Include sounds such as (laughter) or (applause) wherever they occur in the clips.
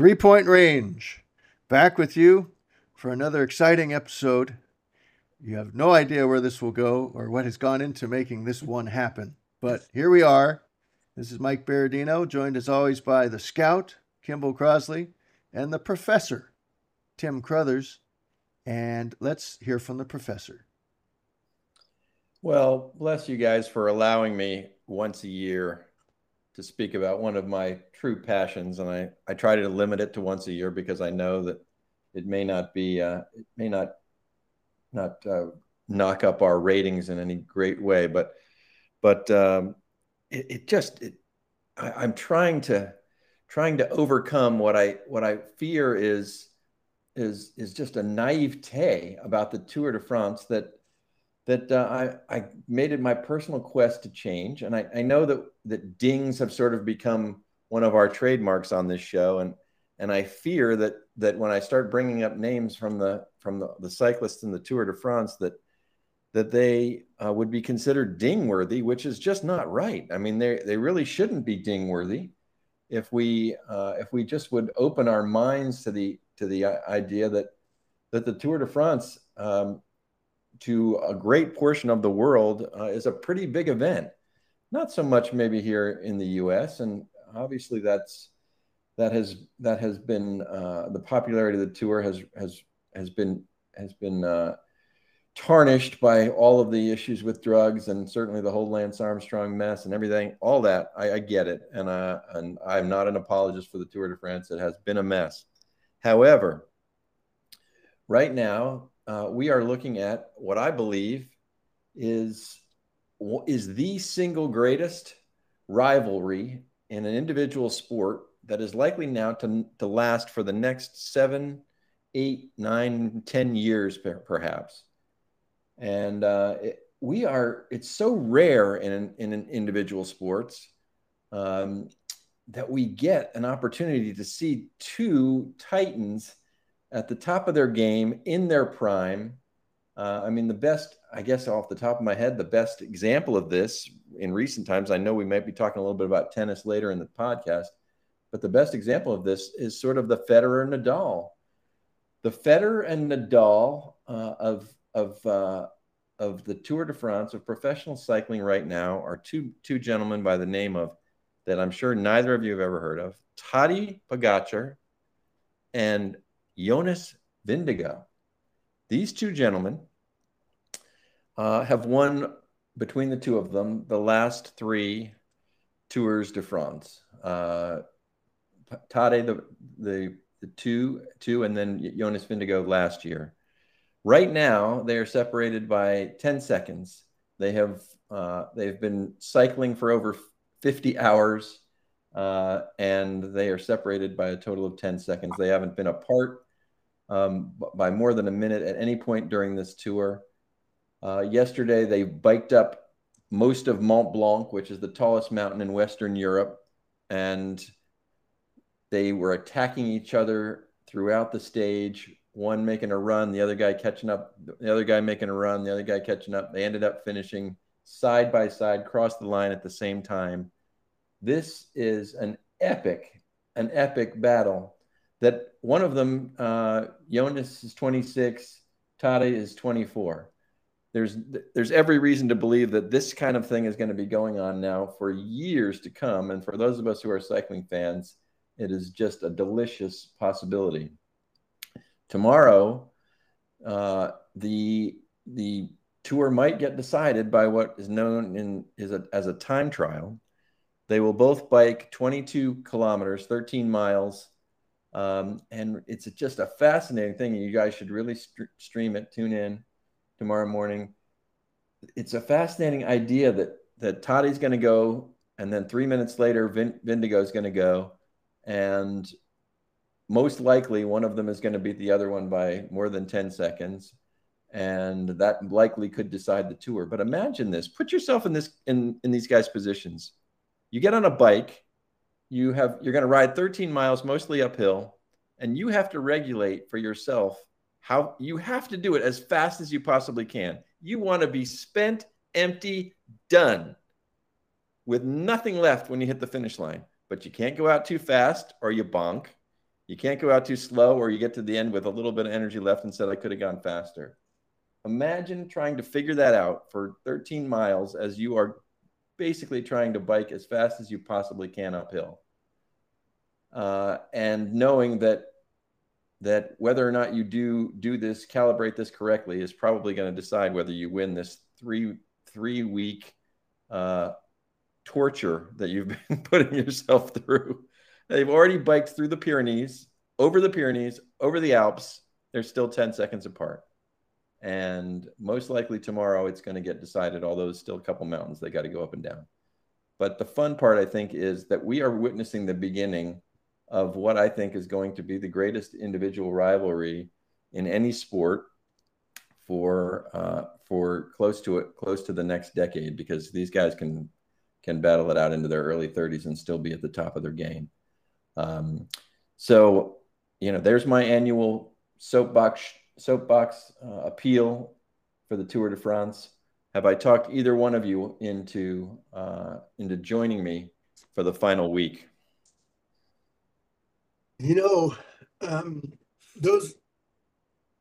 Three Point Range, back with you for another exciting episode. You have no idea where this will go or what has gone into making this one happen. But here we are. This is Mike Berardino, joined as always by the scout, Kimball Crosley, and the professor, Tim Crothers. And let's hear from the professor. Well, bless you guys for allowing me once a year to speak about one of my true passions, and I, I try to limit it to once a year because I know that it may not be uh, it may not not uh, knock up our ratings in any great way, but but um, it, it, just it, I, I'm trying to trying to overcome what I what I fear is is is just a naivete about the Tour de France that that uh, I, I made it my personal quest to change. And I, I know that, that dings have sort of become one of our trademarks on this show. And, and I fear that, that when I start bringing up names from the, from the, the cyclists in the Tour de France, that, that they uh, would be considered ding worthy, which is just not right. I mean, they, they really shouldn't be ding worthy. If we, uh, if we just would open our minds to the, to the uh, idea that, that the Tour de France um, to a great portion of the world uh, is a pretty big event. Not so much maybe here in the U.S. and obviously that's that has that has been uh, the popularity of the tour has has has been has been uh, tarnished by all of the issues with drugs and certainly the whole Lance Armstrong mess and everything. All that I, I get it, and uh, and I'm not an apologist for the Tour de France. It has been a mess. However, right now uh, we are looking at what I believe is is the single greatest rivalry in an individual sport that is likely now to, to last for the next seven, eight, nine, ten years, perhaps. And uh, it, we are, it's so rare in, in, in individual sports um, that we get an opportunity to see two titans at the top of their game in their prime. Uh, I mean, the best, I guess, off the top of my head, the best example of this in recent times, I know we might be talking a little bit about tennis later in the podcast, but the best example of this is sort of the Federer Nadal. The Federer and Nadal uh, of, of, uh, of the Tour de France of professional cycling right now are two, two gentlemen by the name of, that I'm sure neither of you have ever heard of, Tadej Pogacar and Jonas Vingegaard. These two gentlemen uh, have won between the two of them the last three Tours de France. Uh, Tade, the, the, the two, two, and then Jonas Vingegaard last year. Right now, they are separated by 10 seconds. They have uh, they've been cycling for over 50 hours, uh, and they are separated by a total of 10 seconds. They haven't been apart um, by more than a minute at any point during this tour. Uh, yesterday, they biked up most of Mont Blanc, which is the tallest mountain in Western Europe, and they were attacking each other throughout the stage. One making a run, the other guy catching up, the other guy making a run, the other guy catching up. They ended up finishing side by side, cross the line at the same time. This is an epic, an epic battle that one of them, uh, Jonas is 26, Tade is 24. There's there's every reason to believe that this kind of thing is going to be going on now for years to come. And for those of us who are cycling fans, it is just a delicious possibility. Tomorrow, uh, the the tour might get decided by what is known in is a, as a time trial. They will both bike 22 kilometers, 13 miles um, and it's just a fascinating thing. You guys should really st- stream it, tune in tomorrow morning. It's a fascinating idea that that Tade's going to go, and then three minutes later, Vin- is going to go, and most likely one of them is going to beat the other one by more than 10 seconds and that likely could decide the tour but imagine this put yourself in this in in these guys positions you get on a bike you have you're going to ride 13 miles mostly uphill and you have to regulate for yourself how you have to do it as fast as you possibly can. You want to be spent empty done with nothing left when you hit the finish line. But you can't go out too fast or you bonk. You can't go out too slow, or you get to the end with a little bit of energy left and said, I could have gone faster. Imagine trying to figure that out for 13 miles as you are basically trying to bike as fast as you possibly can uphill. Uh, and knowing that that whether or not you do do this calibrate this correctly is probably going to decide whether you win this three three week uh, torture that you've (laughs) been putting yourself through. They've already biked through the Pyrenees over the Pyrenees over the Alps. They're still 10 seconds apart and most likely tomorrow it's going to get decided although there's still a couple mountains they got to go up and down but the fun part i think is that we are witnessing the beginning of what I think is going to be the greatest individual rivalry in any sport for uh, for close to it, close to the next decade, because these guys can can battle it out into their early 30s and still be at the top of their game. Um, so, you know, there's my annual soapbox soapbox uh, appeal for the Tour de France. Have I talked either one of you into uh, into joining me for the final week? You know, um, those.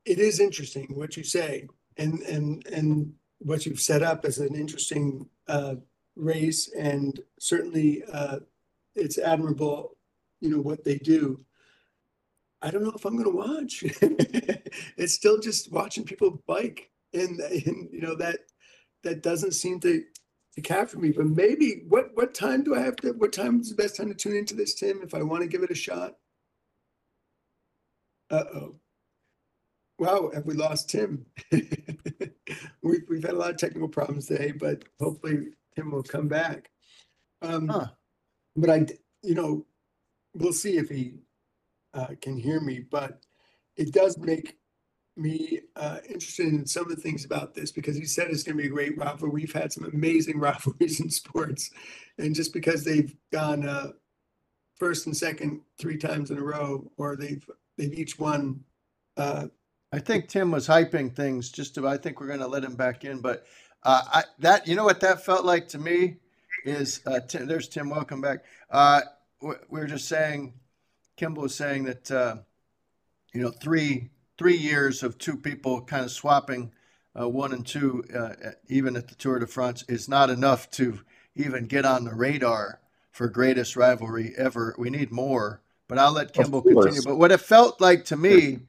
It is interesting what you say, and and and what you've set up as an interesting uh, race, and certainly uh, it's admirable. You know what they do. I don't know if I'm going to watch. (laughs) it's still just watching people bike, and and you know that that doesn't seem to to capture me. But maybe what what time do I have to? What time is the best time to tune into this, Tim? If I want to give it a shot. Uh-oh. Wow, have we lost Tim? (laughs) we've, we've had a lot of technical problems today, but hopefully Tim will come back. Um, Huh. but I, you know, we'll see if he uh, can hear me, but it does make me uh, interested in some of the things about this because he said it's going to be a great rivalry. We've had some amazing (laughs) rivalries in sports, and just because they've gone uh, first and second three times in a row, or they've they've each won. Uh, I think Tim was hyping things just to, I think we're going to let him back in, but uh, I, that, you know what that felt like to me is, uh, Tim, there's Tim, welcome back. Uh, we we were just saying, Kimball was saying that, uh, you know, three, three years of two people kind of swapping uh, one and two, uh, even at the Tour de France is not enough to even get on the radar for greatest rivalry ever. We need more, but I'll let Kimball continue. But what it felt like to me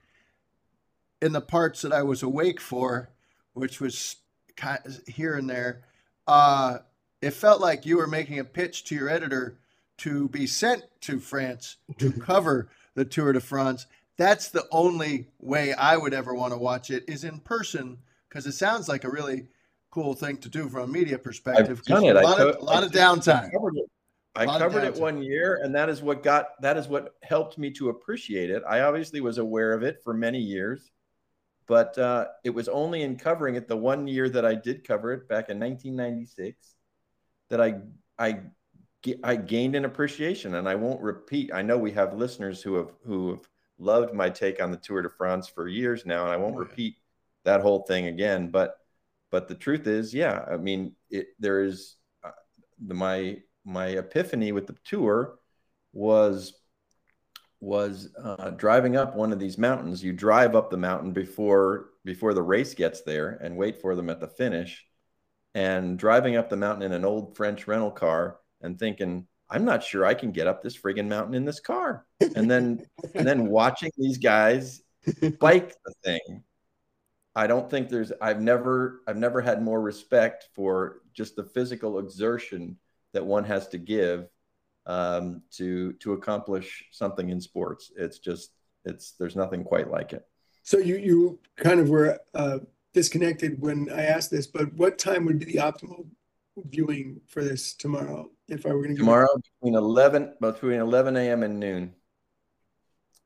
in the parts that I was awake for, which was kind of here and there, uh, it felt like you were making a pitch to your editor to be sent to France to (laughs) cover the Tour de France. That's the only way I would ever want to watch it is in person because it sounds like a really cool thing to do from a media perspective. I've done 'cause it. A I lot, of, a lot I of did- downtime. covered it. I covered it one year, and that is what got that is what helped me to appreciate it. I obviously was aware of it for many years, but uh, it was only in covering it the one year that I did cover it back in 1996 that I I ga- I gained an appreciation, and I won't repeat. I know we have listeners who have who have loved my take on the Tour de France for years now, and I won't Oh, yeah. repeat that whole thing again. But but the truth is, yeah, I mean, it there is uh, the my my epiphany with the tour was was uh, driving up one of these mountains. You drive up the mountain before before the race gets there and wait for them at the finish. And driving up the mountain in an old French rental car and thinking, I'm not sure I can get up this friggin' mountain in this car. And then and then watching these guys (laughs) bike the thing. I don't think there's I've never I've never had more respect for just the physical exertion that one has to give um, to to accomplish something in sports. It's just it's there's nothing quite like it. so you you kind of were uh, disconnected when I asked this, but what time would be the optimal viewing for this tomorrow? If I were going to Tomorrow between eleven between eleven a.m. and noon.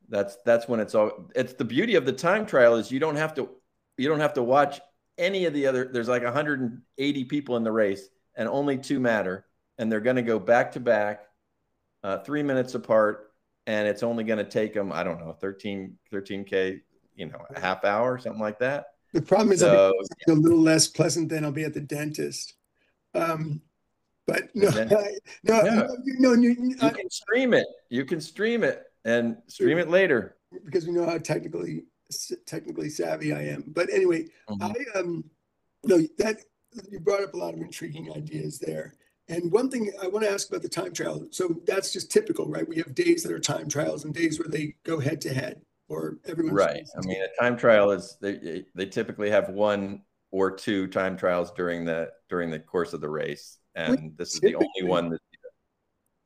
That's that's when it's all. It's the beauty of the time trial is you don't have to you don't have to watch any of the other. There's like 180 people in the race, and only two matter, and they're going to go back to back, uh, three minutes apart, and it's only going to take them I don't know 13 13k, you know, a half hour something like that. The problem is I'll be a little less pleasant than I'll be at the dentist. Um, but no, The dent- (laughs) I- no, Yeah. no, no, you, you can stream it. You can stream it. and stream it later. because we know how technically technically savvy I am. But anyway, Mhm. I um no that you brought up a lot of intriguing ideas there. And one thing I want to ask about the time trial. So that's just typical, right? We have days that are time trials and days where they go head to head or everyone. Right. I mean, a time trial is they they typically have one or two time trials during the during the course of the race, and this is the only one this year.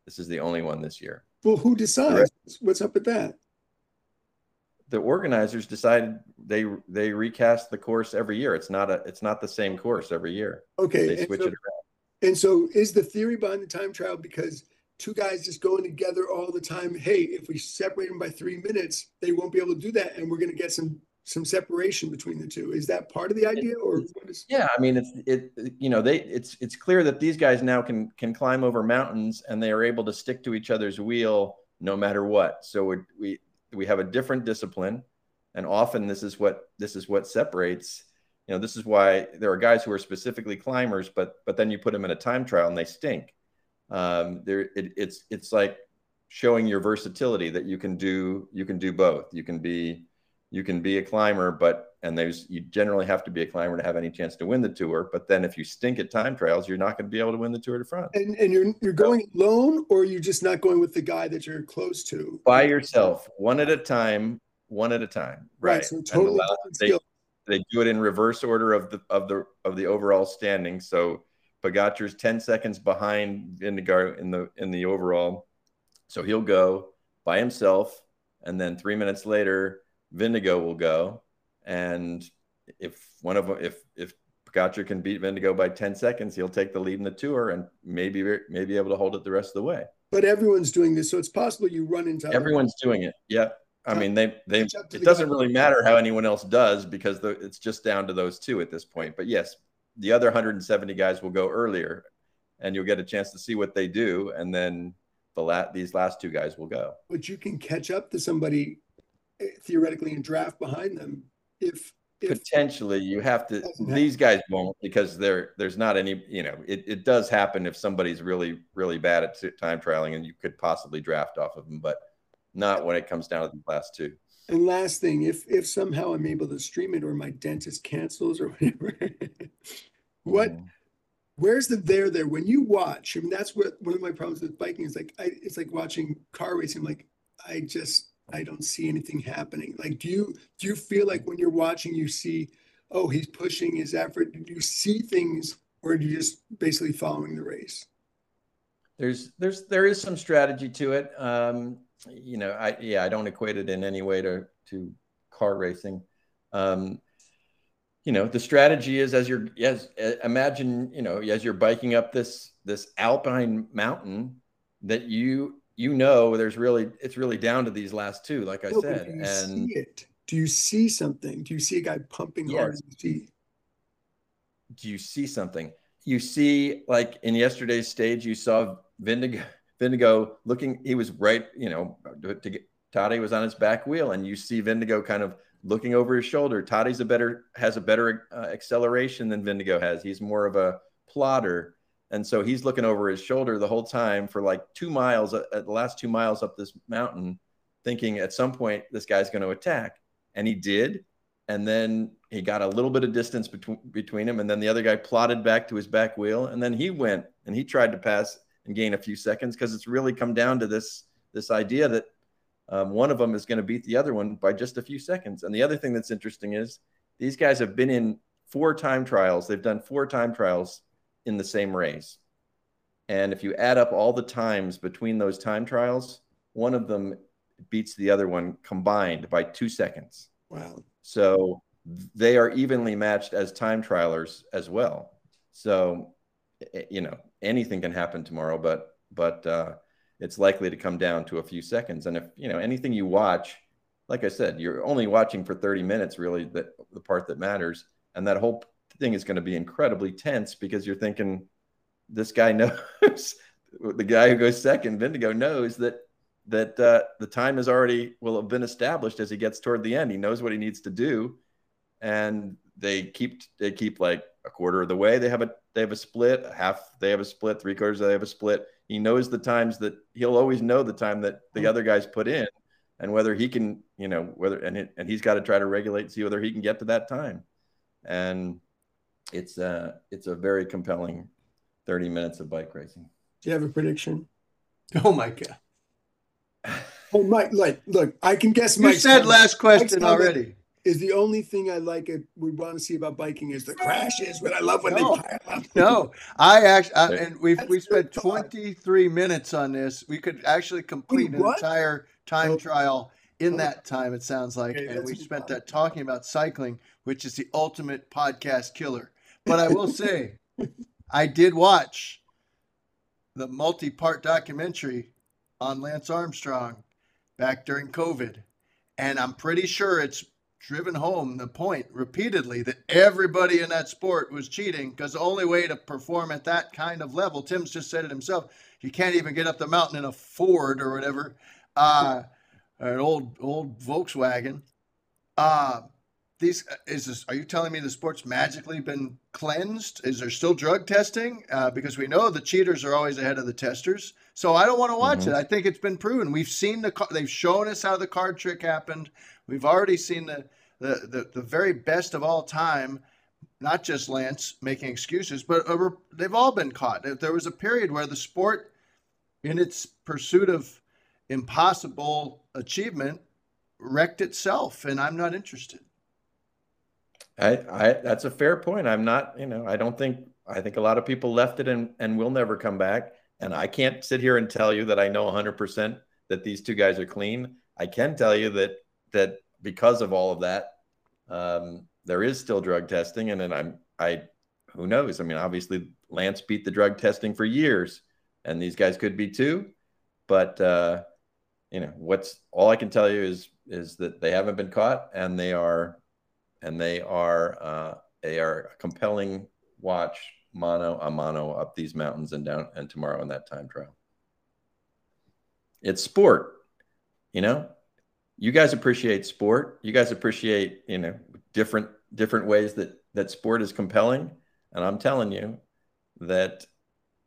This is the only one this year. well, who decides? What's up with that? The organizers decided they they recast the course every year. It's not a it's not the same course every year. Okay. They switch so- it around. And so is the theory behind the time trial because two guys just going together all the time, hey, if we separate them by three minutes, they won't be able to do that and we're going to get some some separation between the two. Is that part of the idea or what is Yeah, I mean it's it you know they it's it's clear that these guys now can can climb over mountains and they are able to stick to each other's wheel no matter what. So we we we have a different discipline and often this is what this is what separates you know this is why there are guys who are specifically climbers but but then you put them in a time trial and they stink. Um there it, it's it's like showing your versatility that you can do you can do both. You can be you can be a climber, but and there's you generally have to be a climber to have any chance to win the tour. But then if you stink at time trials, you're not going to be able to win the Tour de France and, and you're you're going alone or you're just not going with the guy that you're close to? by yourself, one at a time, one at a time. Right. Right. So totally they, they do it in reverse order of the of the of the overall standing. So Pogacar's 10 seconds behind Vingegaard in the in the overall. So he'll go by himself, and then three minutes later, Vingegaard will go. And if one of them, if if Pogacar can beat Vingegaard by 10 seconds, he'll take the lead in the tour and maybe maybe able to hold it the rest of the way. But everyone's doing this, so it's possible you run into Everyone's doing it. Yeah, I mean, they they Catch up to it doesn't really matter how anyone else does because the, it's just down to those two at this point. But yes, the other 170 guys will go earlier, and you'll get a chance to see what they do, and then the la- these last two guys will go. but you can catch up to somebody theoretically and draft behind them if if Potentially, you have to. These guys won't because there there's not any. You know, it, it does happen if somebody's really really bad at time trialing, and you could possibly draft off of them, but not when it comes down to the last two. And last thing, if if somehow I'm able to stream it or my dentist cancels or whatever, (laughs) what Mhm. where's the there there when you watch? I mean, that's what one of my problems with biking is like I it's like watching car racing. I'm Like I just I don't see anything happening. Like do you do you feel like when you're watching you see, oh he's pushing his effort? Do you see things or do you just basically following the race? There's there's there is some strategy to it. Um, you know, I yeah, I don't equate it in any way to to car racing. Um, you know, the strategy is as you're as uh, imagine you know as you're biking up this this alpine mountain that you you know there's really it's really down to these last two, like I No, said, do you and see it? Do you see something? Do you see a guy pumping hard? Yes. Do you see do you see something? You see, like in yesterday's stage, you saw Vingegaard, Vingegaard looking. He was right, you know, to get Toddy was on his back wheel, and you see Vingegaard kind of looking over his shoulder. Toddy's a better has a better uh, acceleration than Vingegaard has. He's more of a plotter, and so he's looking over his shoulder the whole time for like two miles at at the last two miles up this mountain, thinking at some point this guy's going to attack, and he did and then he got a little bit of distance between between him, and then the other guy plotted back to his back wheel, and then he went and he tried to pass and gain a few seconds because it's really come down to this this idea that um, one of them is going to beat the other one by just a few seconds. And the other thing that's interesting is these guys have been in four time trials. They've done four time trials in the same race, and if you add up all the times between those time trials, one of them beats the other one combined by two seconds. wow? So they are evenly matched as time trialers as well. So eh, you know anything can happen tomorrow, but but uh, it's likely to come down to a few seconds. And if you know anything you watch, like I said, you're only watching for 30 minutes, really, that the part that matters, and that whole thing is going to be incredibly tense because you're thinking this guy (laughs) knows the guy who goes second, Vingegaard knows that that uh, the time is already will have been established as he gets toward the end. He knows what he needs to do, and they keep they keep like a quarter of the way. They have a they have a split, a half they have a split, three quarters they have a split. He knows the times that he'll always know the time that the other guys put in, and whether he can, you know, whether and it, and he's got to try to regulate and see whether he can get to that time. And it's a it's a very compelling 30 minutes of bike racing. Do you have a prediction? Oh my god! (laughs) Oh, Mike, like, look, I can guess. You Mike's said comment. last question Mike's comment already. Is the only thing I like it we want to see about biking is the crashes. But I love when No. they pile up. No, I actually, I, Right. and we've That's we spent good thought. 23 minutes on this. We could actually complete an what? entire time Oh. trial in Oh. that time. It sounds like, Okay, and that's we spent thought. that talking about cycling, which is the ultimate podcast killer. But I will (laughs) say, I did watch the multi-part documentary on Lance Armstrong back during COVID, and I'm pretty sure it's driven home the point repeatedly that everybody in that sport was cheating because the only way to perform at that kind of level, Tim's just said it himself, you can't even get up the mountain in a Ford or whatever, uh, or an old old Volkswagen. Uh, these is this, are you telling me the sport's magically been cleansed? Is there still drug testing? Uh, because we know the cheaters are always ahead of the testers. So I don't want to watch Mhm. it. I think it's been proven. We've seen the they've shown us how the card trick happened. We've already seen the the the, the very best of all time. Not just Lance making excuses, but uh, they've all been caught. There was a period where the sport, in its pursuit of impossible achievement, wrecked itself, and I'm not interested. I, I that's a fair point. I'm not, you know, I don't think I think a lot of people left it and and will never come back. And I can't sit here and tell you that I know 100% that these two guys are clean. I can tell you that that because of all of that, um, there is still drug testing, and then I'm I who knows? I mean, obviously Lance beat the drug testing for years, and these guys could be too. But uh, you know, what's all I can tell you is is that they haven't been caught, and they are and they are uh, they are a compelling watch mono a mono up these mountains and down and tomorrow in that time trial. It's sport, you know. You guys appreciate sport. You guys appreciate you know different different ways that that sport is compelling, and I'm telling you that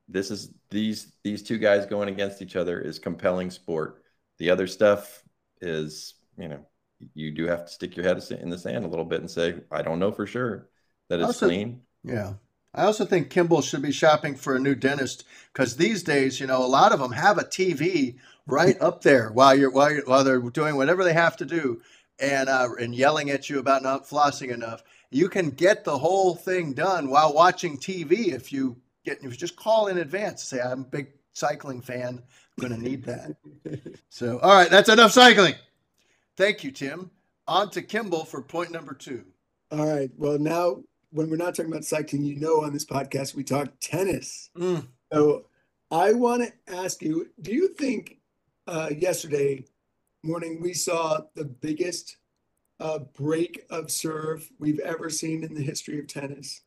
this is these these two guys going against each other is compelling sport. The other stuff is you know you do have to stick your head in the sand a little bit and say, I don't know for sure that it's Also- clean. Yeah. I also think Kimball should be shopping for a new dentist because these days, you know, a lot of them have a TV right up there while you're while you're, while they're doing whatever they have to do, and uh, and yelling at you about not flossing enough. You can get the whole thing done while watching TV if you get if you just call in advance. Say I'm a big cycling fan. I'm gonna need that. (laughs) So all right, that's enough cycling. Thank you, Tim. On to Kimball for point number two. All right. Well, now when we're not talking about cycling, you know, on this podcast we talk tennis. Mm. So I want to ask you: Do you think uh, yesterday morning we saw the biggest uh, break of serve we've ever seen in the history of tennis?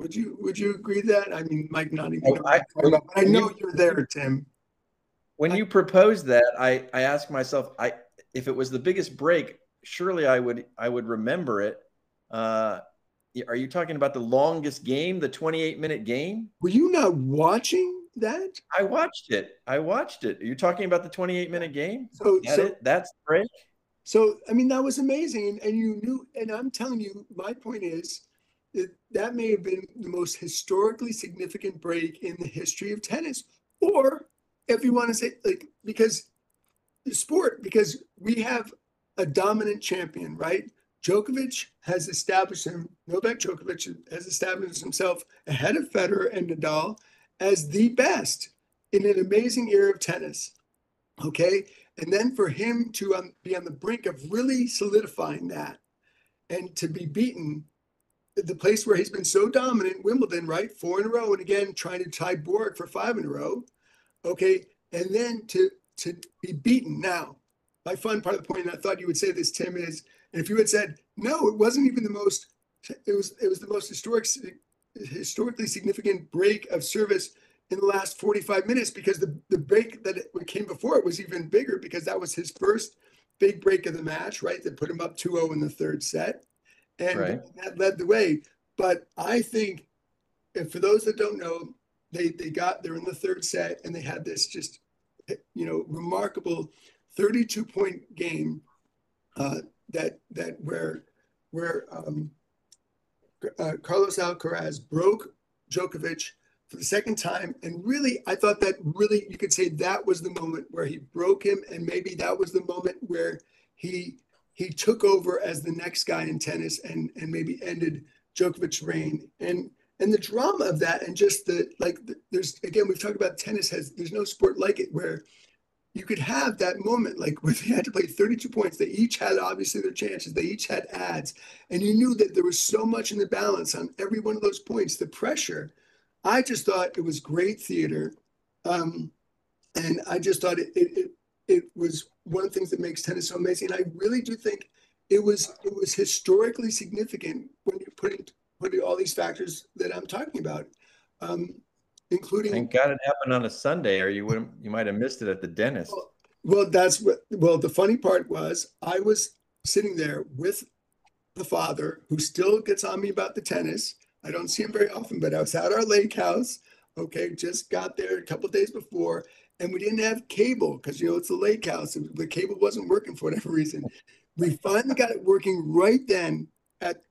Would you Would you agree that? I mean, Mike, not even. Oh, I- I know you're there, Tim. When you proposed that, I, I asked myself, I if it was the biggest break, surely I would I would remember it. Uh, are you talking about the longest game, the 28 minute game? Were you not watching that? I watched it. I watched it. Are you talking about the 28 minute game? So, That so it? That's the break. So, I mean, that was amazing. And, and you knew, and I'm telling you, my point is that that may have been the most historically significant break in the history of tennis. Or if you want to say, like, because sport, because we have a dominant champion, right? Djokovic has established him, Novak Djokovic has established himself ahead of Federer and Nadal as the best in an amazing era of tennis. Okay. And then for him to um, be on the brink of really solidifying that and to be beaten, the place where he's been so dominant, Wimbledon, right? Four in a row. And again, trying to tie Borg for five in a row. Okay. And then to, to be beaten now. My fun part of the point, and I thought you would say this, Tim, is, and if you had said, no, it wasn't even the most, it was, it was the most historic, historically significant break of service in the last 45 minutes because the, the break that it came before it was even bigger because that was his first big break of the match, right? That put him up 2-0 in the third set. And Right. that led the way. But I think if for those that don't know, they they got they're in the third set and they had this just you know remarkable 32 point game uh, that that where where um, uh, Carlos Alcaraz broke Djokovic for the second time. And really, I thought that really you could say that was the moment where he broke him, and maybe that was the moment where he he took over as the next guy in tennis and and maybe ended Djokovic's reign. And and the drama of that, and just the like, there's again we've talked about tennis has there's no sport like it where you could have that moment like (laughs) where they had to play 32 points. They each had obviously their chances. They each had ads, and you knew that there was so much in the balance on every one of those points. The pressure I just thought it was great theater. Um, and I just thought it, it, it, it was one of the things that makes tennis so amazing. And I really do think it was it was historically significant when you put putting putting all these factors that I'm talking about, um, including. Thank God it happened on a Sunday, or you would you might have missed it at the dentist. Well, well, that's what. Well, the funny part was I was sitting there with the father, who still gets on me about the tennis, I don't see him very often, but I was at our lake house. Okay, just got there a couple days before, and we didn't have cable because you know it's a lake house. The cable wasn't working for whatever reason. We finally got it working right then at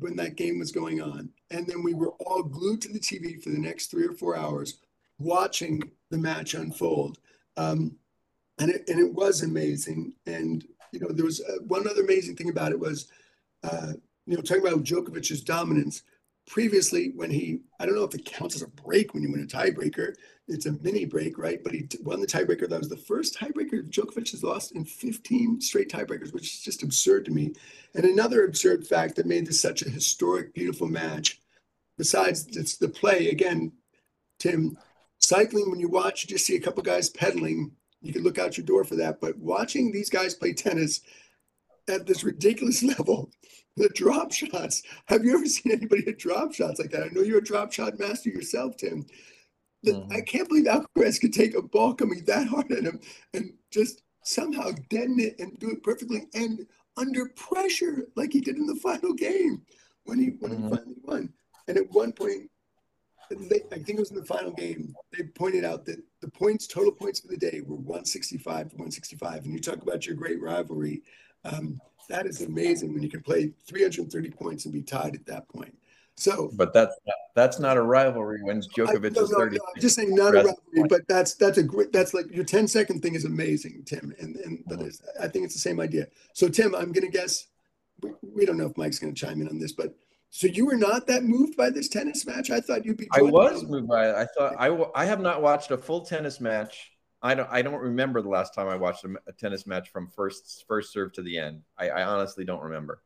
when that game was going on, and then we were all glued to the TV for the next three or four hours, watching the match unfold. Um, and it and it was amazing. And you know, there was uh, one other amazing thing about it was, uh, you know, talking about Djokovic's dominance previously when he i don't know if it counts as a break when you win a tiebreaker. It's a mini break right? But he won the tiebreaker. That was the first tiebreaker Djokovic has lost in 15 straight tiebreakers which is just absurd to me. And another absurd fact that made this such a historic beautiful match besides it's the play again Tim cycling when you watch you just see a couple guys pedaling you can look out your door for that. But watching these guys play tennis at this ridiculous (laughs) level the drop shots. Have you ever seen anybody hit drop shots like that? I know you're a drop shot master yourself, Tim. mm-hmm. I can't believe Alcaraz could take a ball coming that hard at him and just somehow deaden it and do it perfectly and under pressure like he did in the final game when he when mm-hmm. he finally won. And at one point, they, I think it was in the final game, they pointed out that the points, total points for the day were 165 to 165. And you talk about your great rivalry. Um, that is amazing when you can play 330 points and be tied at that point. So, but that's not, that's not a rivalry when Djokovic I, no, is 30. No, I'm just saying not a rivalry, but that's that's a great that's like your 10 second thing is amazing, Tim. And and but mm-hmm. I think it's the same idea. So Tim, I'm gonna guess we, we don't know if Mike's gonna chime in on this, but so you were not that moved by this tennis match? I thought you'd be. I was moved by it. I thought I I have not watched a full tennis match I don't I don't remember the last time I watched a, a tennis match from first first serve to the end. I, I honestly don't remember.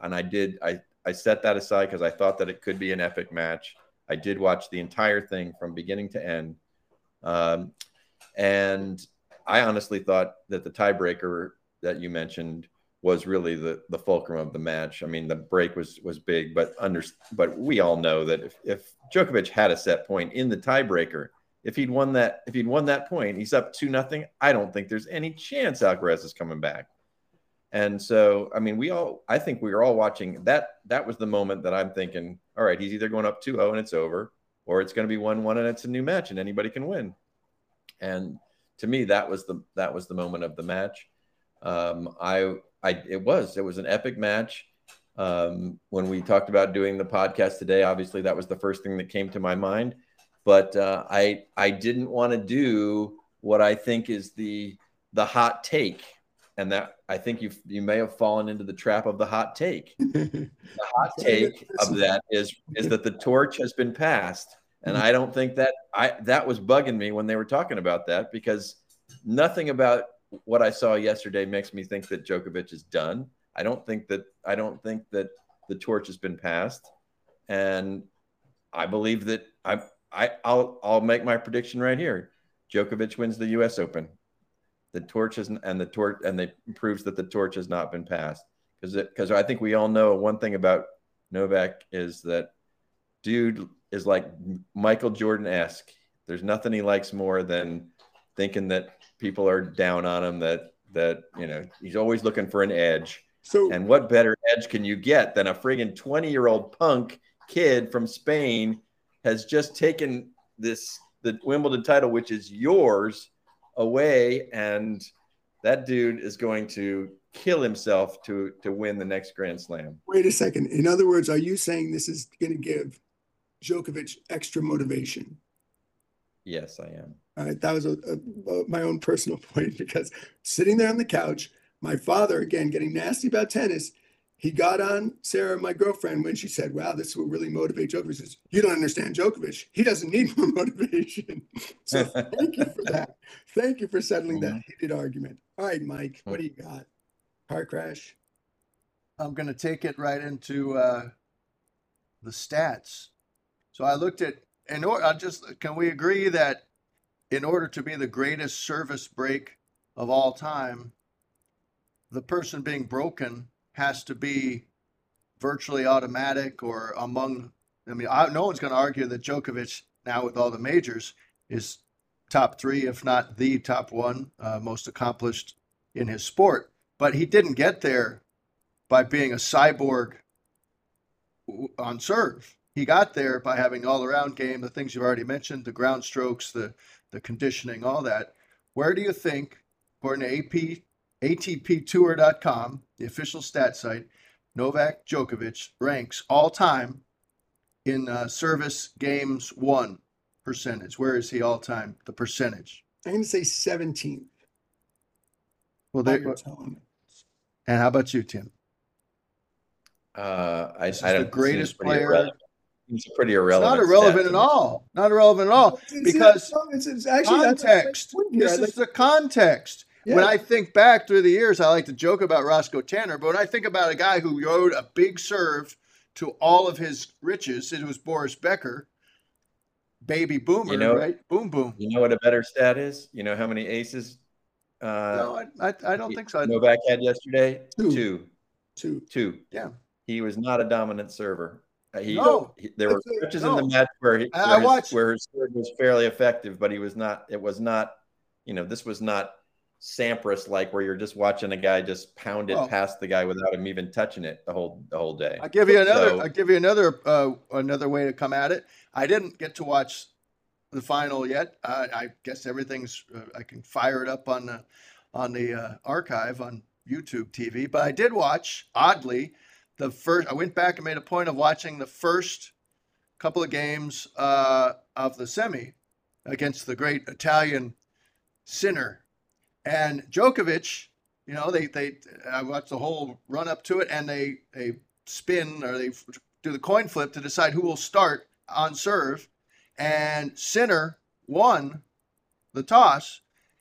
And I did I I set that aside because I thought that it could be an epic match. I did watch the entire thing from beginning to end. Um, and I honestly thought that the tiebreaker that you mentioned was really the the fulcrum of the match. I mean, the break was was big, but under but we all know that if if Djokovic had a set point in the tiebreaker, if he'd won that, if he'd won that point, he's up two nothing. I don't think there's any chance Alcaraz is coming back. And so, I mean, we all, I think we were all watching that. That was the moment that I'm thinking, all right, he's either going up 2 0 and it's over, or it's going to be 1 1 and it's a new match and anybody can win. And to me, that was the, that was the moment of the match. Um, I, I, it was, it was an epic match. Um, when we talked about doing the podcast today, obviously that was the first thing that came to my mind but uh, I I didn't want to do what I think is the the hot take, and that I think you you may have fallen into the trap of the hot take. (laughs) the hot take of that is is that the torch has been passed, and I don't think that I that was bugging me when they were talking about that because nothing about what I saw yesterday makes me think that Djokovic is done. I don't think that I don't think that the torch has been passed, and I believe that I I, I'll I'll make my prediction right here. Djokovic wins the U.S. Open. The torch is and the torch and they proves that the torch has not been passed because because I think we all know one thing about Novak is that dude is like Michael Jordan esque. There's nothing he likes more than thinking that people are down on him. That that you know he's always looking for an edge. So and what better edge can you get than a friggin' 20 year old punk kid from Spain has just taken this the Wimbledon title, which is yours, away, and that dude is going to kill himself to to win the next Grand Slam. Wait a second. In other words, are you saying this is going to give Djokovic extra motivation? Yes, I am. All right, that was a, a, my own personal (laughs) point because sitting there on the couch, my father again getting nasty about tennis. He got on Sarah, my girlfriend, when she said, "Wow, this will really motivate Djokovic." Says, "You don't understand Djokovic. He doesn't need (laughs) more motivation." (laughs) so thank you for that. Thank you for settling that heated argument. All right, Mike, what do you got? Car crash. I'm going to take it right into uh, the stats. So I looked at, in order, I just, can we agree that in order to be the greatest service break of all time, the person being broken has to be virtually automatic or among, I mean, I, no one's going to argue that Djokovic, now with all the majors, is top three, if not the top one, uh, most accomplished in his sport. But he didn't get there by being a cyborg on serve. He got there by having all around game, the things you've already mentioned, the ground strokes, the the conditioning, all that. Where do you think, according to AP, ATPTour.com, the official stat site, Novak Djokovic ranks all time in uh, service games won percentage? Where is he all time? The percentage. I'm going to say 17th. Well, they, and how about you, Tim? Uh, I, This is I the don't. greatest seems pretty player- irrelevant. Seems pretty It's irrelevant. not irrelevant stat at all. Not irrelevant at all. Because it's, it's actually that's- context. This I'd is like- the context. When I think back through the years, I like to joke about Roscoe Tanner, but when I think about a guy who rode a big serve to all of his riches, it was Boris Becker, baby boomer, You know- right? Boom, boom. You know what a better stat is? You know how many aces uh, no, I, I, I don't think so. Novak had yesterday? Two. Two. two. Two. Yeah. He was not a dominant server. Uh, He, No. he- there were stretches no. in the match where he, I- I his, watched- where his serve was fairly effective, but he was not. It was not. You know, this was not Sampras like where you're just watching a guy just pound it Well- past the guy without him even touching it the whole the whole day. I'll give you another. So- I'll give you another. Uh, another way to come at it. I didn't get to watch the final yet. Uh, I guess everything's. Uh, I can fire it up on the on the uh, archive on YouTube TV. But I did watch. Oddly, the first. I went back and made a point of watching the first couple of games uh, of the semi against the great Italian Sinner and Djokovic. You know, they they. I watched the whole run up to it, and they they spin or they do the coin flip to decide who will start on serve. And Sinner won the toss,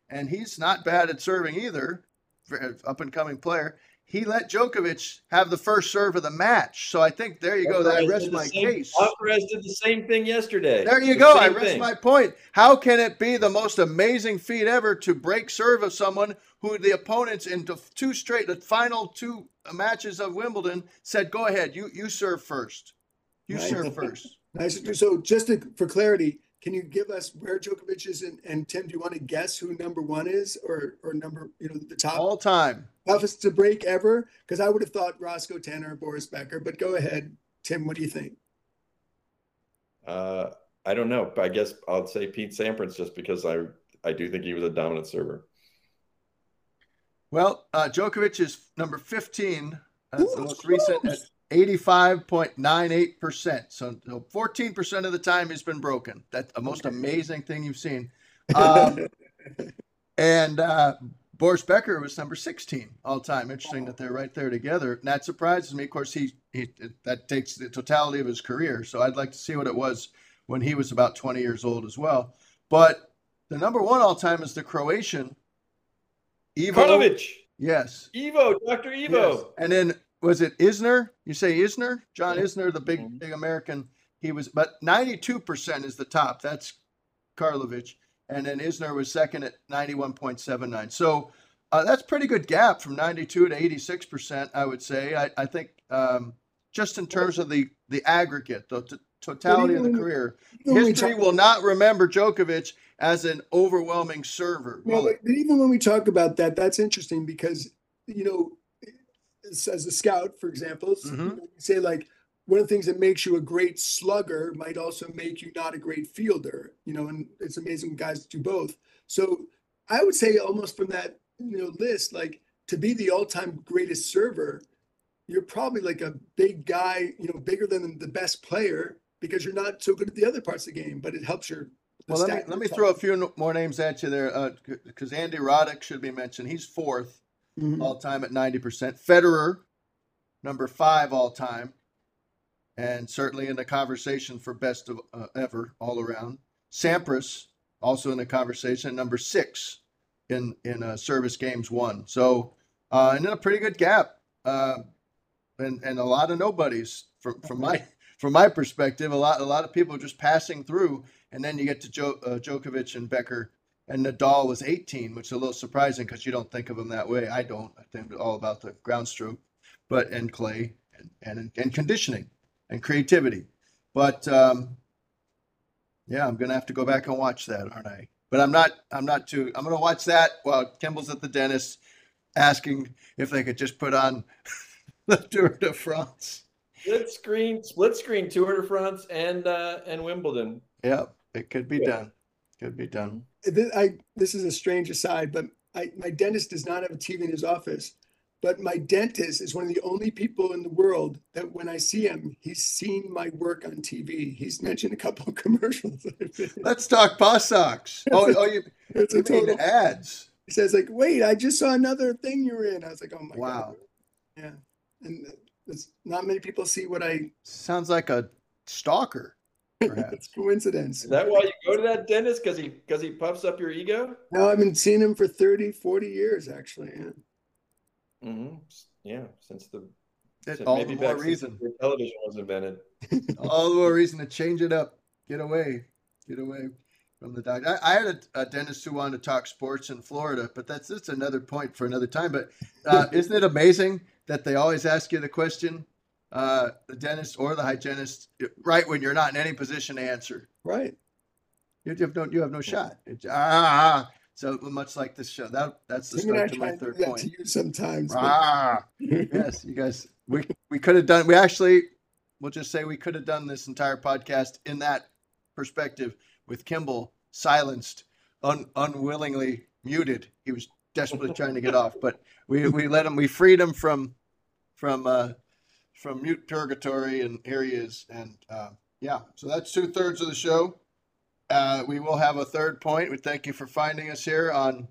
and he's not bad at serving either. Up and coming player. He let Djokovic have the first serve of the match. So I think there you go. That Alcaraz rests my same- case. Alcaraz did the same thing yesterday. There you The go. I rest thing. my point. How can it be the most amazing feat ever to break serve of someone who the opponents in the two straight, the final two matches of Wimbledon said, "Go ahead, you you serve first. You Right. serve first. (laughs) Nice. So just to, for clarity, can you give us where Djokovic is and, and Tim, do you want to guess who number one is or or number, you know, the top All time. toughest to break ever? Because I would have thought Roscoe Tanner or Boris Becker, but go ahead. Tim, what do you think? Uh, I don't know. I guess I'll say Pete Sampras just because I I do think he was a dominant server. Well, uh, Djokovic is number 15. That's the Ooh, most recent at 85.98%. So so 14% of the time he's been broken. That's the most Okay. amazing thing you've seen. Um, (laughs) and uh, Boris Becker was number 16 all time. Interesting that they're right there together. And that surprises me. Of course, he, he that takes the totality of his career. So I'd like to see what it was when he was about 20 years old as well. But the number one all time is the Croatian Ivo. Karlovic, Yes. Ivo, Dr. Ivo. Yes. And then was it Isner? You say Isner? John Yeah. Isner, the big Mhm. big American. He was, but 92% is the top. That's Karlovic. And then Isner was second at 91.79. So uh, that's pretty good gap from 92 to 86%, I would say. I, I think um, just in terms of the, the aggregate, the t- totality of the career, history will not remember Djokovic as an overwhelming server. Well, but even when we talk about that, that's interesting because, you know, as a scout, for example, Mhm. say like one of the things that makes you a great slugger might also make you not a great fielder, you know, and it's amazing guys do both. So I would say almost from that you know, list, like to be the all-time greatest server, you're probably like a big guy, you know, bigger than the best player because you're not so good at the other parts of the game, but it helps your. Well, let me let me throw a few more names at you there, because Andy Roddick should be mentioned. He's fourth Mhm. all time at ninety percent. Federer, number five all time, and certainly in the conversation for best of uh, ever all around. Sampras also in the conversation, number six in in uh, service games won. So, uh, and then a pretty good gap, uh, and and a lot of nobodies from from my (laughs) from my perspective. A lot a lot of people just passing through, and then you get to jo- uh, Djokovic and Becker. And Nadal was 18, which is a little surprising because you don't think of him that way. I don't. I think all about the ground stroke, but and clay and and, and conditioning and creativity. But um, yeah, I'm gonna have to go back and watch that, aren't I? But I'm not. I'm not too. I'm gonna watch that while Kimball's at the dentist, asking if they could just put on (laughs) the Tour de France. Split screen, split screen Tour de France and uh, and Wimbledon. Yep, it could be Yeah. done. Could be done. Th- I, this is a strange aside, but I, my dentist does not have a TV in his office. But my dentist is one of the only people in the world that when I see him, he's seen my work on TV. He's mentioned a couple of (laughs) commercials. that I've been in. Let's talk paw socks. (laughs) Oh, oh, you, It's a you mean total. ads? He says like, "Wait, I just saw another thing you were in." I was like, "Oh my Wow. god!" Yeah, and uh, it's not many people see what I. Sounds like a stalker, it's perhaps. (laughs) coincidence. Is that why you go to that dentist? Because he because he puffs up your ego? No, I've been seeing him for 30, 40 years actually. Yeah. hmm Yeah, since the It- since all the maybe more back since reason. before television was invented. (laughs) all the more reason to change it up. Get away, get away from the doctor. I, I had a, a dentist who wanted to talk sports in Florida, but that's just another point for another time. But uh, (laughs) isn't it amazing that they always ask you the question, uh, the dentist or the hygienist, right when you're not in any position to answer? Right. You have no, you have no shot. It's, ah, so much like this show. That that's the Tim and I start to my third point. to you sometimes. but- Ah, (laughs) yes, you guys. We we could have done. We actually, we'll just say we could have done this entire podcast in that perspective with Kimball silenced, un, unwillingly muted. He was desperately trying to get off, but we we let him. We freed him from from uh, from mute purgatory, and here he is. And uh, yeah, so that's two thirds of the show. Uh, we will have a third point. We thank you for finding us here on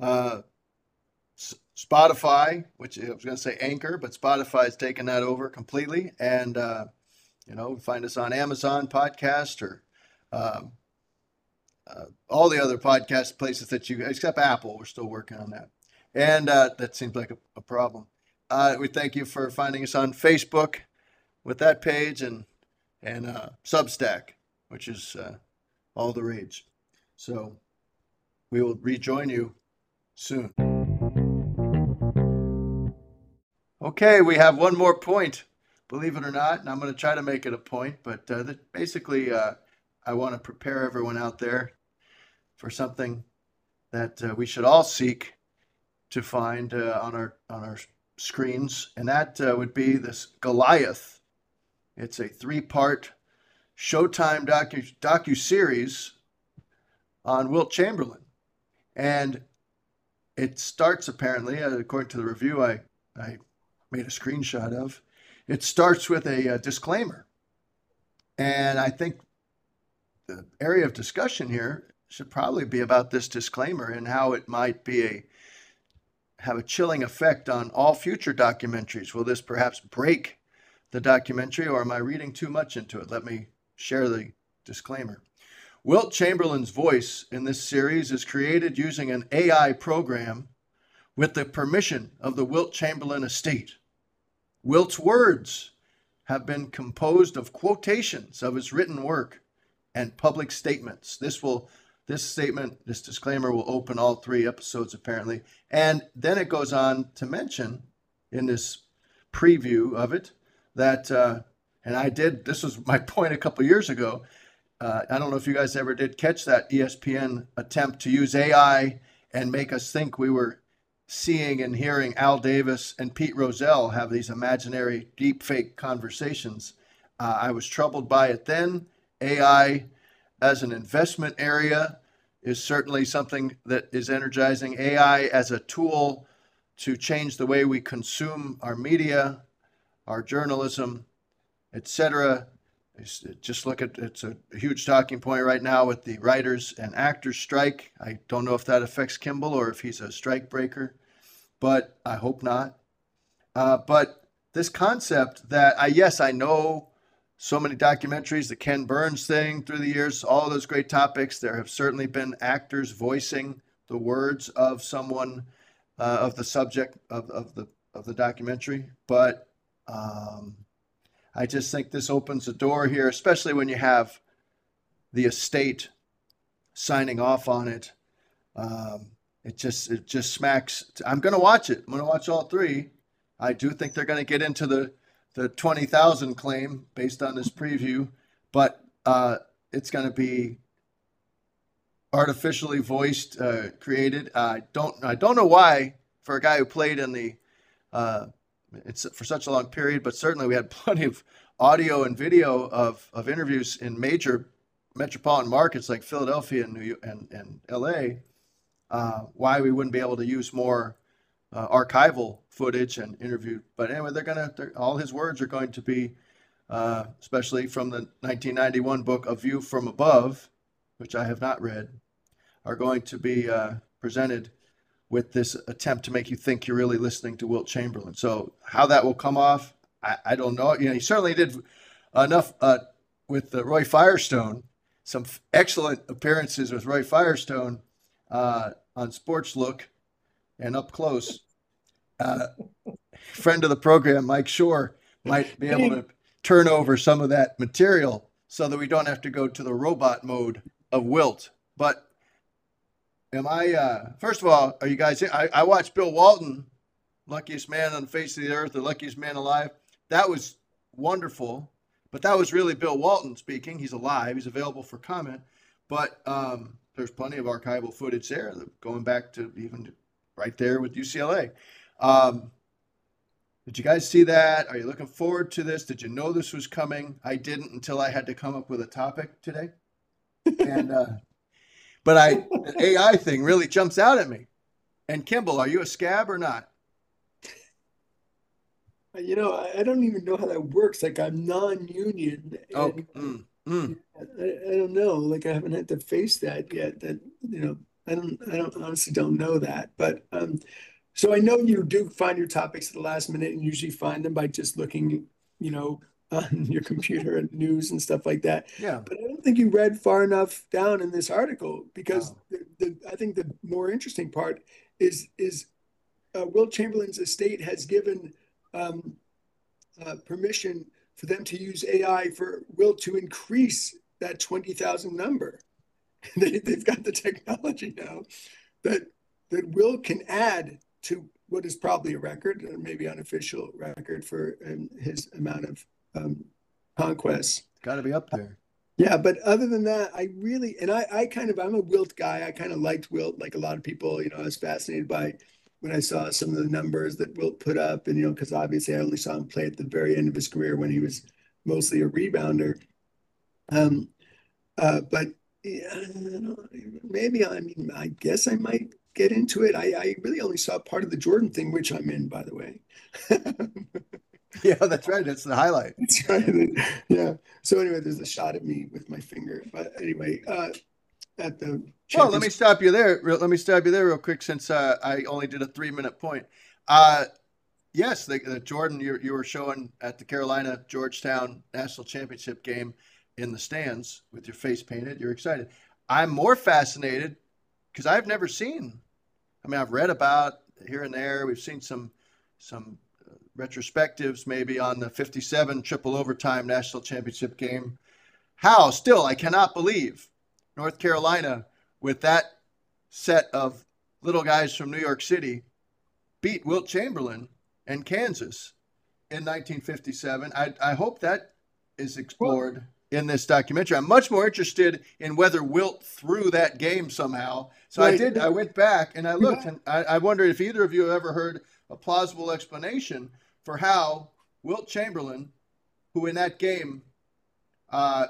uh, Spotify, which I was going to say Anchor, but Spotify has taken that over completely. And, uh, you know, find us on Amazon Podcast or um, uh, all the other podcast places that you, except Apple, we're still working on that. And uh, that seems like a, a problem. Uh, we thank you for finding us on Facebook with that page and and uh, Substack, which is uh, all the rage. So we will rejoin you soon. Okay, we have one more point, believe it or not, and I'm going to try to make it a point. But uh, basically, uh, I want to prepare everyone out there for something that uh, we should all seek to find uh, on our on our screens, and that uh, would be this Goliath. It's a three-part Showtime docu docu series on Wilt Chamberlain, and it starts apparently, uh, according to the review I I made a screenshot of. It starts with a, uh disclaimer, and I think the area of discussion here should probably be about this disclaimer and how it might be a have a chilling effect on all future documentaries. Will this perhaps break the documentary, or am I reading too much into it? Let me share the disclaimer. Wilt Chamberlain's voice in this series is created using an AI program with the permission of the Wilt Chamberlain estate. Wilt's words have been composed of quotations of his written work and public statements. This will this statement, this disclaimer will open all three episodes apparently. And then it goes on to mention in this preview of it that uh, and I did this was my (laughs) point a couple years ago. Uh, I don't know if you guys ever did catch that ESPN attempt to use AI and make us think we were seeing and hearing Al Davis and Pete Rozelle have these imaginary deep fake conversations. Uh, I was troubled by it then. AI as an investment area is certainly something that is energizing. AI as a tool to change the way we consume our media, our journalism, etc. Just look at it's a huge talking point right now with the writers and actors strike. I don't know if that affects Kimball or if he's a strike breaker, but I hope not. Uh, but this concept that I yes I know so many documentaries, the Ken Burns thing through the years, all those great topics. There have certainly been actors voicing the words of someone uh, of the subject of, of the of the documentary, but um, I just think this opens a door here, especially when you have the estate signing off on it. Um, it just it just smacks. I'm going to watch it. I'm going to watch all three. I do think they're going to get into the the 20,000 claim based on this preview, but uh, it's going to be artificially voiced, uh, created. I don't I don't know why for a guy who played in the uh, it's for such a long period, but certainly we had (laughs) plenty of audio and video of, of interviews in major metropolitan markets like Philadelphia and New and, and LA. Uh, why we wouldn't be able to use more uh, archival footage and interview. But anyway, they're gonna they're, all his words are going to be, uh, especially from the 1991 book A View from Above, which I have not read, are going to be uh, presented with this attempt to make you think you're really listening to Wilt Chamberlain. So how that will come off, I, I don't know. You know, he certainly did enough uh, with uh, Roy Firestone. Some f- excellent appearances with Roy Firestone uh, on Sports Look and up close. Uh, friend of the program, Mike Shore, might be able to turn over some of that material so that we don't have to go to the robot mode of Wilt. But Am I? Uh, first of all, are you guys? I, I watched Bill Walton, luckiest man on the face of the earth, the luckiest man alive. That was wonderful, but that was really Bill Walton speaking. He's alive. He's available for comment. But um, there's plenty of archival footage there, going back to even right there with UCLA. Um, did you guys see that? Are you looking forward to this? Did you know this was coming? I didn't until I had to come up with a topic today. And uh, (laughs) but I the AI thing really jumps out at me. And Kimball, are you a scab or not? You know, I don't even know how that works. Like I'm non-union. Oh, mm, mm. I, I don't know. Like I haven't had to face that yet. That you know, I don't. I don't honestly don't know that. But um, so I know you do find your topics at the last minute, and usually find them by just looking, you know, (laughs) on your computer and news and stuff like that. Yeah. But I don't think you read far enough down in this article because the, the, I think the more interesting part is is uh, Wilt Chamberlain's estate has given um, uh, permission for them to use AI for Will to increase that twenty thousand number. (laughs) they, they've got the technology now that that Wilt can add to what is probably a record, or maybe unofficial record for um, his amount of um, conquests. Got to be up there. Yeah, but other than that, I really and I, I kind of I'm a Wilt guy. I kind of liked Wilt, like a lot of people. You know, I was fascinated by when I saw some of the numbers that Wilt put up, and you know, because obviously I only saw him play at the very end of his career when he was mostly a rebounder. Um, uh, but yeah, maybe I mean I guess I might get into it. I, I really only saw part of the Jordan thing, which I'm in, by the way. (laughs) Yeah, that's right. That's the highlight. (laughs) That's right. Yeah. So anyway, there's a shot of me with my finger. But anyway, uh, at the well, let me stop you there. Let me stop you there real quick, since uh, I only did a three minute point. Uh, yes, the, the Jordan you, you were showing at the Carolina Georgetown national championship game in the stands with your face painted. You're excited. I'm more fascinated because I've never seen. I mean, I've read about here and there. We've seen some some uh, retrospectives maybe on the 57 triple overtime national championship game. How still I cannot believe North Carolina with that set of little guys from New York City beat Wilt Chamberlain and Kansas in 1957. I, I hope that is explored in this documentary. I'm much more interested in whether Wilt threw that game somehow. So right. I did. I went back and I looked, and I, I wondered if either of you have ever heard a plausible explanation for how Wilt Chamberlain, who in that game uh,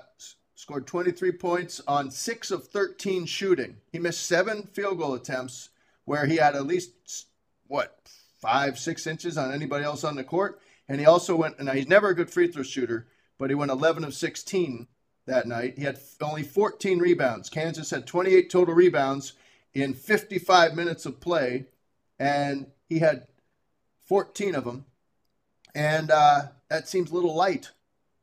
scored 23 points on six of 13 shooting. He missed seven field goal attempts where he had at least, what, five, six inches on anybody else on the court. And he also went, and he's never a good free throw shooter, but he went 11 of 16 that night. He had only 14 rebounds. Kansas had 28 total rebounds in 55 minutes of play, and he had 14 of them. And uh, that seems a little light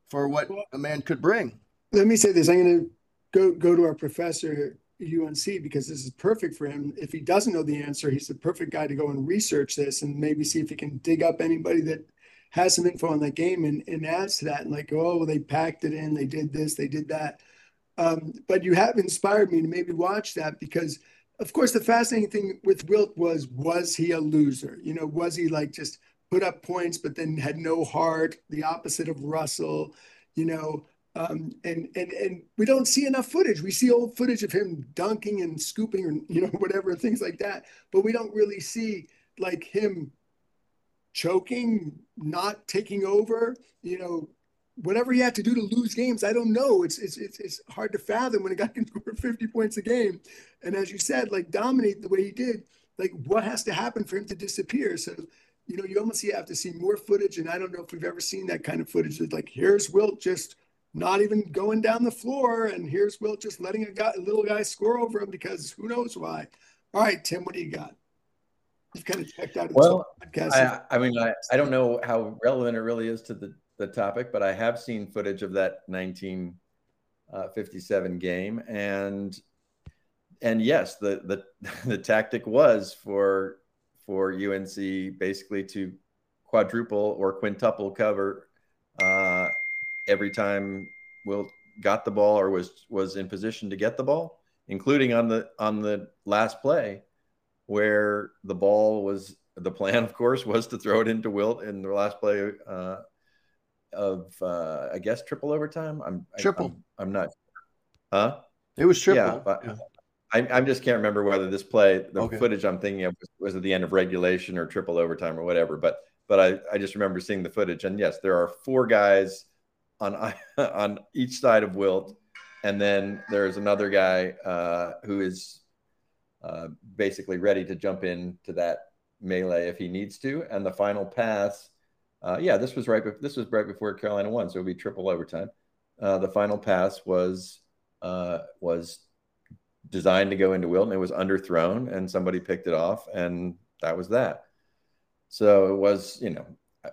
for what a man could bring. Let me say this. I'm going to go go to our professor at UNC because this is perfect for him. If he doesn't know the answer, he's the perfect guy to go and research this and maybe see if he can dig up anybody that has some info on that game and, and adds to that and like, oh, they packed it in, they did this, they did that. Um, but you have inspired me to maybe watch that because – of course, the fascinating thing with Wilt was was he a loser? You know, was he like just put up points but then had no heart, the opposite of Russell, you know? Um, and and and we don't see enough footage. We see old footage of him dunking and scooping, or you know, (laughs) whatever things like that. But we don't really see like him choking, not taking over, you know, whatever he had to do to lose games, I don't know. It's it's it's, it's hard to fathom when a guy (laughs) can score 50 points a game, and as you said, like dominate the way he did. Like what has to happen for him to disappear? So, you know, you almost have to see more footage, and I don't know if we've ever seen that kind of footage. That like here's Wilt just not even going down the floor, and here's Wilt just letting a guy, a little guy, score over him because who knows why. All right, Tim, what do you got? Kind of checked out. Well, I, I mean, I, I don't know how relevant it really is to the the topic, but I have seen footage of that 1957 uh, game, and and yes, the the (laughs) the tactic was for for UNC basically to quadruple or quintuple cover uh, every time Will got the ball or was was in position to get the ball, including on the on the last play where the ball was the plan, of course, was to throw it into Wilt in the last play uh, of uh, I guess triple overtime. I'm triple. I, am not. Huh? It was triple. Yeah, but yeah. I, I just can't remember whether this play, the okay. footage I'm thinking of, was, was, at the end of regulation or triple overtime or whatever. But but I, I just remember seeing the footage, and yes, there are four guys on (laughs) on each side of Wilt, and then there's another guy uh, who is uh, basically ready to jump into that melee if he needs to, and the final pass uh, yeah, this was right. This was right before Carolina won, so it would be triple overtime. Uh, the final pass was uh, was designed to go into Wilton. It was underthrown, and somebody picked it off, and that was that. So it was, you know,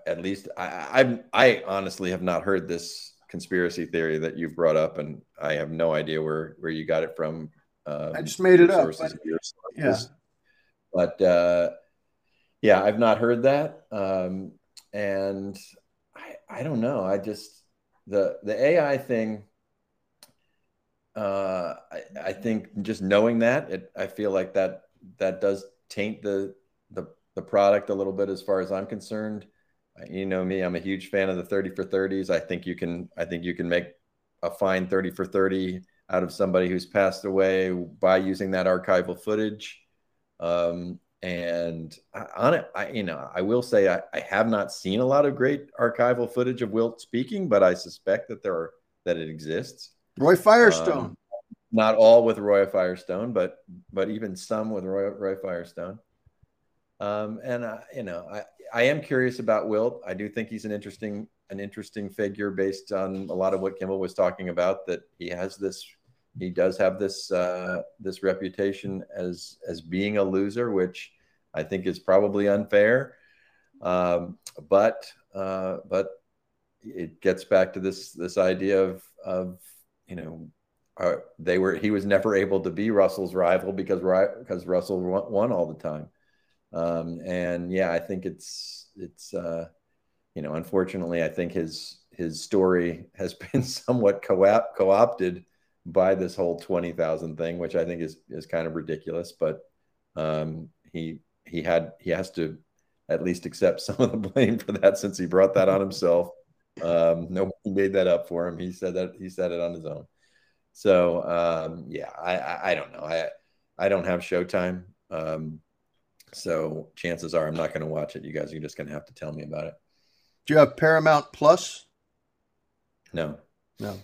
at least I, I, I honestly have not heard this conspiracy theory that you've brought up, and I have no idea where where you got it from. Um, I just made it up. But, yeah. But uh, yeah, I've not heard that. Um, and I, I don't know. I just the the AI thing. Uh, I, I think just knowing that, it, I feel like that that does taint the the the product a little bit as far as I'm concerned. You know me, I'm a huge fan of the 30 for 30s. I think you can I think you can make a fine 30 for 30 out of somebody who's passed away by using that archival footage. Um, and on it, I, you know, I will say I, I, have not seen a lot of great archival footage of Wilt speaking, but I suspect that there are that it exists. Roy Firestone, um, not all with Roy Firestone, but but even some with Roy, Roy Firestone. Um, and uh, you know, I I am curious about Wilt. I do think he's an interesting an interesting figure based on a lot of what Kimball was talking about. That he has this he does have this uh, this reputation as as being a loser, which I think is probably unfair. Um, but uh, but it gets back to this this idea of of you know uh, they were he was never able to be Russell's rival because because Russell won, won all the time. Um, and yeah, I think it's it's uh, you know unfortunately I think his his story has (laughs) been somewhat co-op, co-opted by this whole 20,000 thing, which I think is, is kind of ridiculous, but um, he, he had, he has to at least accept (laughs) some of the blame for that since he brought that on himself. (laughs) Um, nobody made that up for him. He said that he said it on his own. So um, yeah, I, I, I don't know. I I don't have Showtime, um, so chances are I'm not going to watch it. You guys are just going to have to tell me about it. Do you have Paramount Plus? No, no.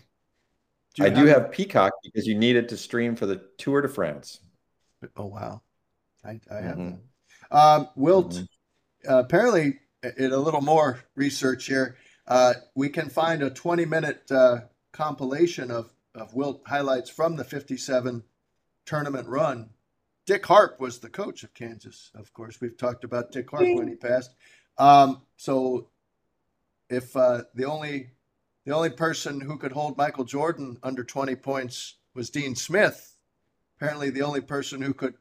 Do you I do have Peacock because you need it to stream for the Tour de France. Oh wow, I, I have Mhm. that. Um, Wilt, Mhm. uh, apparently, in a little more research here, uh, we can find a 20 minute uh, compilation of, of Wilt highlights from the 57 tournament run. Dick Harp was the coach of Kansas. Of course, we've talked about Dick Harp when he passed. Um, so, if uh, the only the only person who could hold Michael Jordan under 20 points was Dean Smith, apparently the only person who could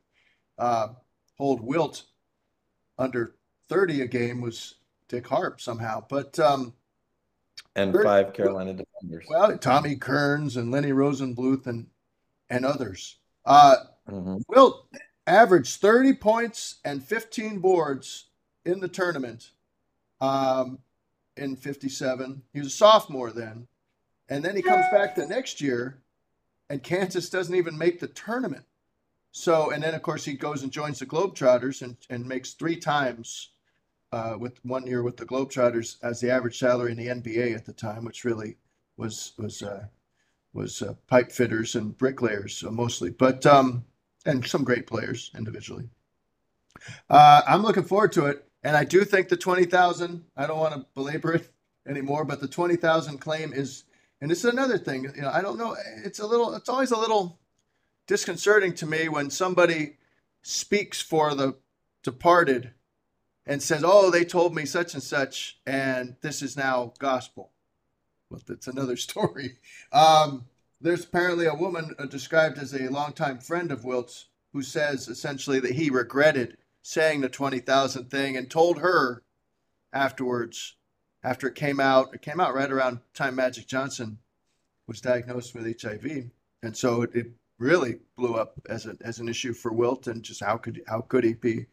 uh, hold Wilt under 30 a game was Dick Harp somehow. But um, And Third- five Carolina defenders. well, Tommy Kearns and Lenny Rosenbluth and and others. Uh, Mhm. Wilt averaged 30 points and 15 boards in the tournament um, in 57. He was a sophomore then. And then he comes back the next year, and Kansas doesn't even make the tournament. So, and then of course he goes and joins the Globetrotters and, and makes three times uh, with one year with the Globetrotters as the average salary in the NBA at the time, which really was was uh, was uh, pipe fitters and bricklayers mostly, but um, and some great players individually. Uh, I'm looking forward to it, and I do think the twenty thousand. I don't want to belabor it anymore, but the twenty thousand claim is, and this is another thing. You know, I don't know. It's a little. It's always a little disconcerting to me when somebody speaks for the departed and says, "Oh, they told me such and such, and this is now gospel." Well, that's another (laughs) story. Um, there's apparently a woman uh, described as a longtime friend of Wilt's who says essentially that he regretted saying the 20,000 thing and told her afterwards, after it came out, it came out right around time Magic Johnson was diagnosed with HIV. And so it, it really blew up as, a, as an issue for Wilt and just how could, how could he be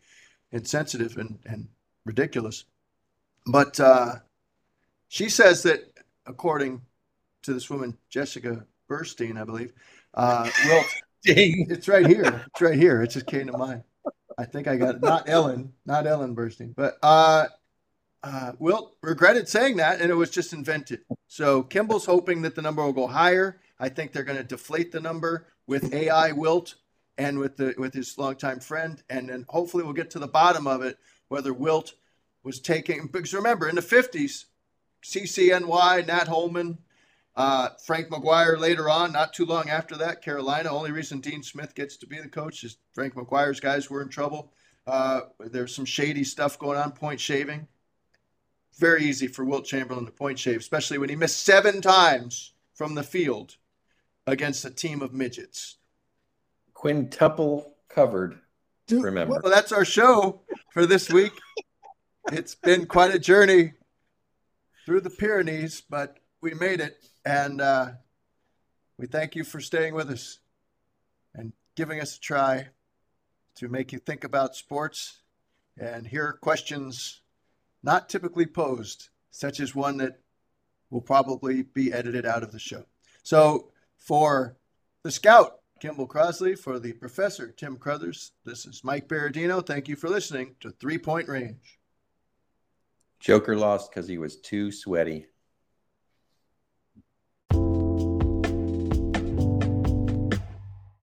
insensitive and, and ridiculous. But uh, she says that, according to this woman, Jessica Burstein, I believe, uh, Wilt, (laughs) it's right here. It's right here. It just came to mind. I think I got it. Not Ellen, not Ellen Burstein, but uh, uh, Wilt regretted saying that, and it was just invented. So Kimball's hoping that the number will go higher. I think they're going to deflate the number with AI Wilt and with the with his longtime friend, and then hopefully we'll get to the bottom of it whether Wilt was taking because remember in the fifties, CCNY, Nat Holman, uh, Frank McGuire later on, not too long after that, Carolina. Only reason Dean Smith gets to be the coach is Frank McGuire's guys were in trouble. Uh, there's some shady stuff going on, point shaving. Very easy for Wilt Chamberlain to point shave, especially when he missed seven times from the field against a team of midgets. Quintuple covered. Dude, Remember. Well, that's our show for this week. it's been quite a journey through the Pyrenees, but we made it. And uh, we thank you for staying with us and giving us a try to make you think about sports and hear questions not typically posed, such as one that will probably be edited out of the show. So, for the scout, Kimball Crosley, for the professor, Tim Crothers, this is Mike Berardino. Thank you for listening to Three Point Range. Joker lost because he was too sweaty.